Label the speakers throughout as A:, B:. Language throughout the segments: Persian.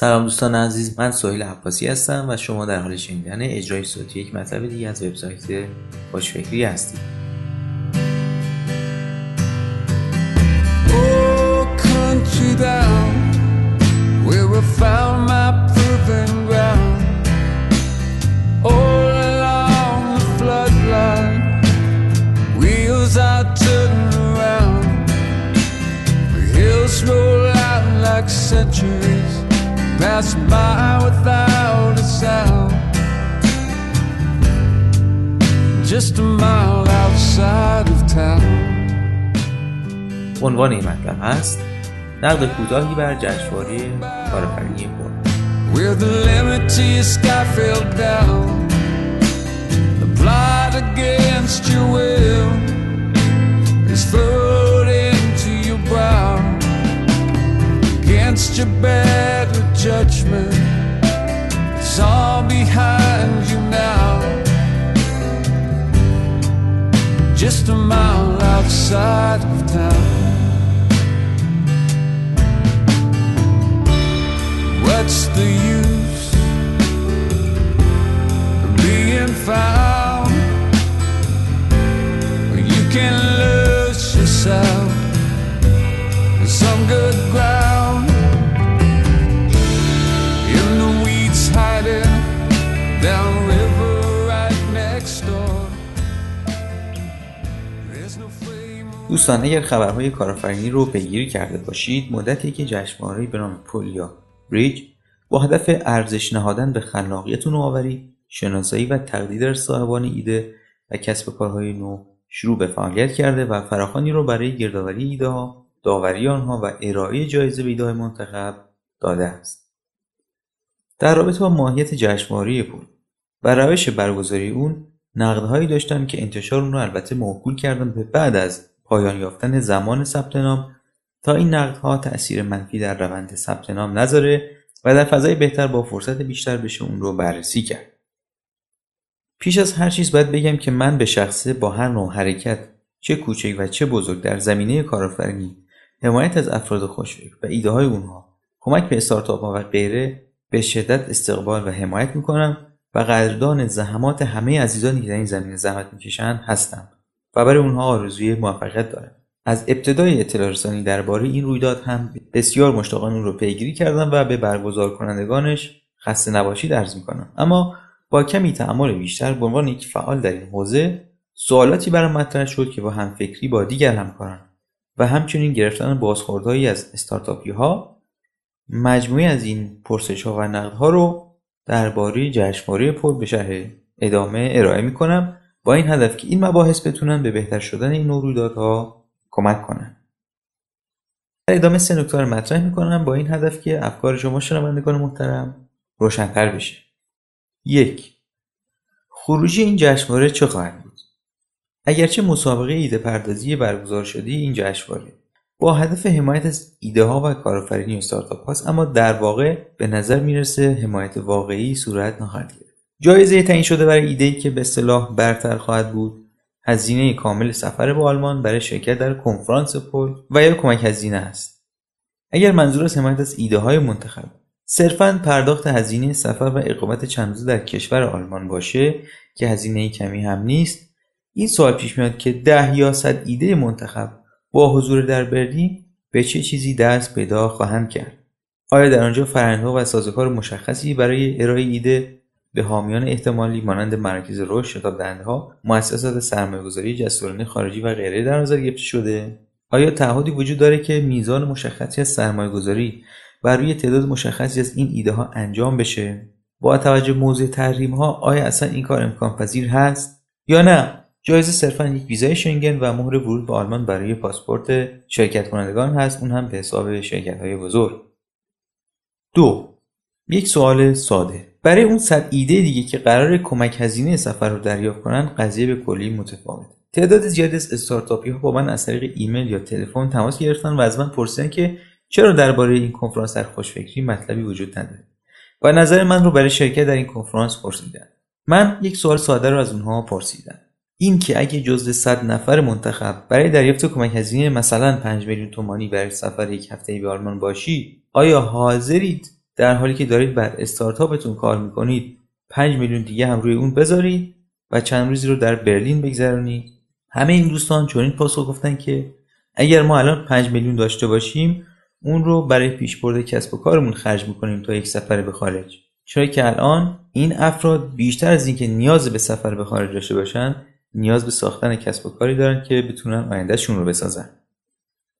A: سلام دوستان عزیز من سهیل عباسی هستم و شما در حال شنیدن اجرای صوتی یک مطلب دیگه از وبسایت خوشفکری هستید. Pass Just a mile outside of town. عنوان این مطلب هست نقد کوتاهی بر جشنواره کارآفرینی پر Where the liberty sky fell down The plot against your will Is floating to your brow Against your better judgment. It's all behind Just a mile outside of town. What's the use of being found? دوستان اگر خبرهای کارآفرینی رو پیگیری کرده باشید مدتی که جشنواره به نام پول یا بریج با هدف ارزش نهادن به خلاقیت و نوآوری شناسایی و تقدیر صاحبان ایده و کسب کارهای نو شروع به فعالیت کرده و فراخانی رو برای گردآوری ایده ها داوری آنها و ارائه جایزه به ایده منتخب داده است. در رابطه با ماهیت جشنواره پول و روش برگزاری اون نقدهایی داشتم که انتشار اون رو البته موکول کردم به بعد از پایان یافتن زمان ثبت نام تا این نقدها تأثیر منفی در روند ثبت نام نذاره و در فضای بهتر با فرصت بیشتر بشه اون رو بررسی کرد. پیش از هر چیز باید بگم که من به شخصه با هر نوع حرکت چه کوچک و چه بزرگ در زمینه کارآفرینی حمایت از افراد خوشفکر و ایده های اونها کمک به استارتاپ ها و غیره به شدت استقبال و حمایت می‌کنم و قدردان زحمات همه عزیزانی که در این زمینه زحمت می‌کشند هستم و برای اونها آرزوی موفقیت دارم. از ابتدای اطلاع رسانی درباره این رویداد هم بسیار مشتاقان اون رو پیگیری کردم و به برگزار کنندگانش خسته نباشید عرض می‌کنم. اما با کمی تأمل بیشتر به عنوان یک فعال در این حوزه سوالاتی برام مطرح شد که با همفکری با دیگر همکاران و همچنین گرفتن بازخوردهایی از استارتاپی ها مجموعی از این پرسش ها و نقد ها رو درباره جشنواره پر به شهر ادامه ارائه می کنم با این هدف که این مباحث بتونن به بهتر شدن این نوع رویدادها کمک کنن. در ادامه سه نکته مطرح می‌کنم با این هدف که افکار شما شنوندگان محترم روشنتر بشه. یک خروجی این جشنواره چه خواهد بود؟ اگرچه مسابقه ایده پردازی برگزار شده این جشنواره با هدف حمایت از ایده ها و کارآفرینی استارتاپ هاست اما در واقع به نظر می‌رسه حمایت واقعی صورت نخواهد گرفت. جایزه تعیین شده برای ایده‌ای که به اصطلاح برتر خواهد بود. هزینه کامل سفر به آلمان برای شرکت در کنفرانس پل و یا کمک هزینه است. اگر منظور از حمایت از ایده های منتخب صرفا پرداخت هزینه سفر و اقامت چند روزه در کشور آلمان باشه که هزینه کمی هم نیست این سوال پیش میاد که ده یا صد ایده منتخب با حضور در برلین به چه چیزی دست پیدا خواهند کرد؟ آیا در آنجا فرآیندها و سازوکار مشخصی برای ارائه ایده به حامیان احتمالی مانند مراکز رشد ها مؤسسات سرمایه‌گذاری جسورانه خارجی و غیره در نظر گرفته شده. آیا تعهدی وجود داره که میزان مشخصی از سرمایه‌گذاری بر روی تعداد مشخصی از این ایده ها انجام بشه؟ با توجه موضوع تحریم ها آیا اصلا این کار امکان پذیر هست؟ یا نه؟ جایزه صرفا یک ویزای شنگن و مهر ورود به آلمان برای پاسپورت شرکت کنندگان هست. اون هم به حساب شرکت های بزرگ. دو یک سوال ساده. برای اون صد ایده دیگه که قرار کمک هزینه سفر رو دریافت کنن قضیه به کلی متفاوت تعداد زیادی از استارتاپی ها با من از طریق ایمیل یا تلفن تماس گرفتن و از من پرسیدن که چرا درباره این کنفرانس در خوشفکری مطلبی وجود نداره و نظر من رو برای شرکت در این کنفرانس پرسیدن. من یک سوال ساده رو از اونها پرسیدم. این که اگه جزو 100 نفر منتخب برای دریافت کمک هزینه مثلا 5 میلیون تومانی برای سفر یک هفته به آلمان باشی آیا حاضرید در حالی که دارید بر استارتاپتون کار می‌کنید 5 میلیون دیگه هم روی اون بذارید و چند روزی رو در برلین بگذرونید. همه این دوستان چنین پاسخ گفتن که اگر ما الان 5 میلیون داشته باشیم اون رو برای پیشبرد کسب و کارمون خرج می‌کنیم تا یک سفر به خارج. چرا که الان این افراد بیشتر از اینکه نیاز به سفر به خارج داشته باشن نیاز به ساختن کسب و کاری دارن که بتونن آیندهشون رو بسازن.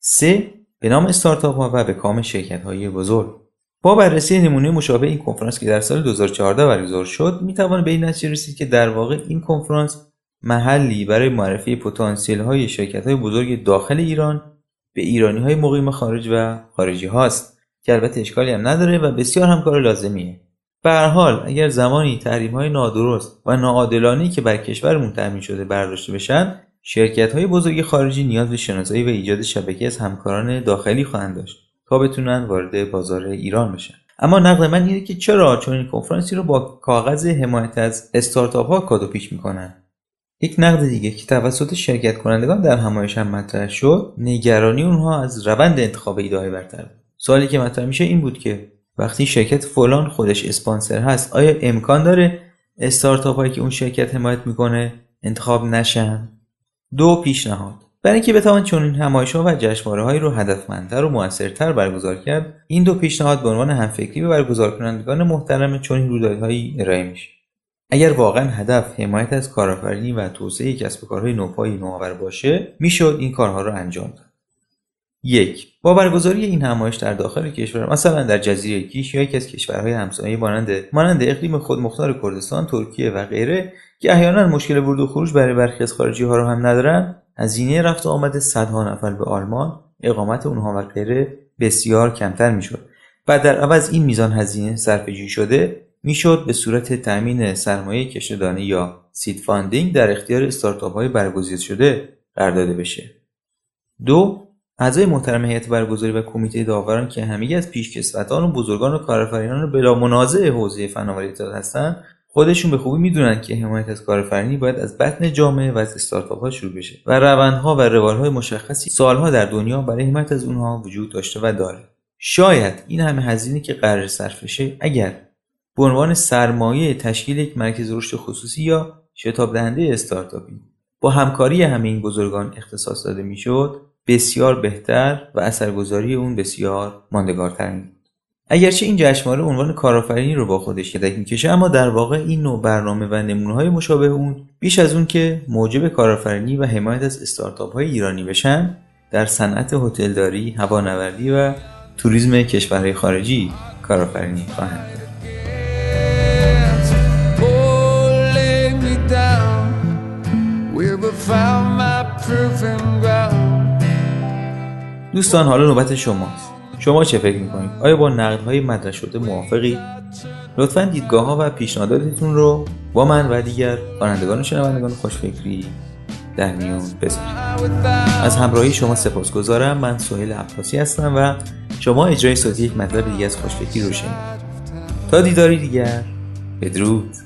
A: سه به نام استارتاپ ها و به کام شرکت های بزرگ. با بررسی نمونه مشابه این کنفرانس که در سال 2014 برگزار شد می‌توان به این نتیجه رسید که در واقع این کنفرانس محلی برای معرفی پتانسیل های شرکت های بزرگ داخل ایران به ایرانی های مقیم خارج و خارجی هاست که البته اشکالی هم نداره و بسیار هم کار لازمیه. به هر حال اگر زمانی تحریم های نادرست و ناعادلانه که بر کشورمون تامین شده برداشته بشن شرکت های بزرگ خارجی نیاز به شناسایی و ایجاد شبکه از همکاران داخلی خواهند داشت. تا بتونن وارد بازار ایران بشن. اما نقد من اینه که چرا چون این کنفرانسی رو با کاغذ حمایت از استارتاپ ها کادو پیش می‌کنن؟ یک نقد دیگه که توسط شرکت کنندگان در همایش هم مطرح شد نگرانی اونها از روند انتخاب ایده های برتر سوالی که مطرح میشه این بود که وقتی شرکت فلان خودش اسپانسر هست آیا امکان داره استارتاپ هایی که اون شرکت حمایت می‌کنه انتخاب نشن؟ دو پیشنهاد. برای اینکه بتوان چنین همایش ها و جشنواره هایی رو هدفمندتر و موثرتر برگزار کرد این دو پیشنهاد به عنوان همفکری به برگزار کنندگان محترم چنین رویدادهایی ارائه میشه. اگر واقعا هدف حمایت از کارآفرینی و توسعه کسب و کارهای نوپایی نوآور باشه می‌شد این کارها را انجام داد. یک با برگزاری این همایش در داخل کشور مثلا در جزیره کیش یا یکی از کشورهای همسایه مانند مانند اقلیم خود مختار کردستان ترکیه و غیره که احیانا مشکل ورود و خروج برای برخی از خارجی ها را هم ندارن هزینه رفت و آمد صدها نفر به آلمان. اقامت اونها و غیره بسیار کمتر می‌شد. و در عوض این میزان هزینه صرفه‌جویی شده می‌شد به صورت تامین سرمایه کشتدانی یا seed funding در اختیار استارتاپ های برگزیده شده قرار داده بشه. دو اعضای محترم هیئت برگزاری و کمیته داوران که همگی از پیشکسوتان و بزرگان و کارآفرینان بلا منازع حوزه فناوری اطلاعات هستند خودشون به خوبی می‌دونن که حمایت از کارآفرینی باید از بطن جامعه و از استارتاپ ها شروع بشه. و روندها و روالهای مشخصی سالها در دنیا برای حمایت از اونها وجود داشته و داره. شاید این همه هزینه که قرار صرف بشه اگر به عنوان سرمایه تشکیل یک مرکز رشد خصوصی یا شتاب دهنده استارتاپی با همکاری همه این بزرگان اختصاص داده می‌شد بسیار بهتر و اثرگذاری اون بسیار ماندگارتر اگرچه این جشنواره عنوان کارآفرینی رو با خودش یدک می‌کشه اما در واقع این نوع برنامه و نمونه های مشابه اون بیش از اون که موجب کارآفرینی و حمایت از استارتاپ های ایرانی بشن در صنعت هتلداری، هوانوردی و توریسم کشورهای خارجی کارآفرینی خواهند دوستان حالا نوبت شماست. شما چه فکر می‌کنید؟ آیا با های مطرح شده موافقی؟ لطفا دیدگاه ها و پیشنهاداتتون رو با من و دیگر خوانندگان و شنوندگان خوشفکری در میون بذارید. از همراهی شما سپاسگزارم. من سهیل عباسی هستم و شما اجرای صوتی یک مطلب دیگه از خوشفکری رو شنید تا دیداری دیگر بدرود.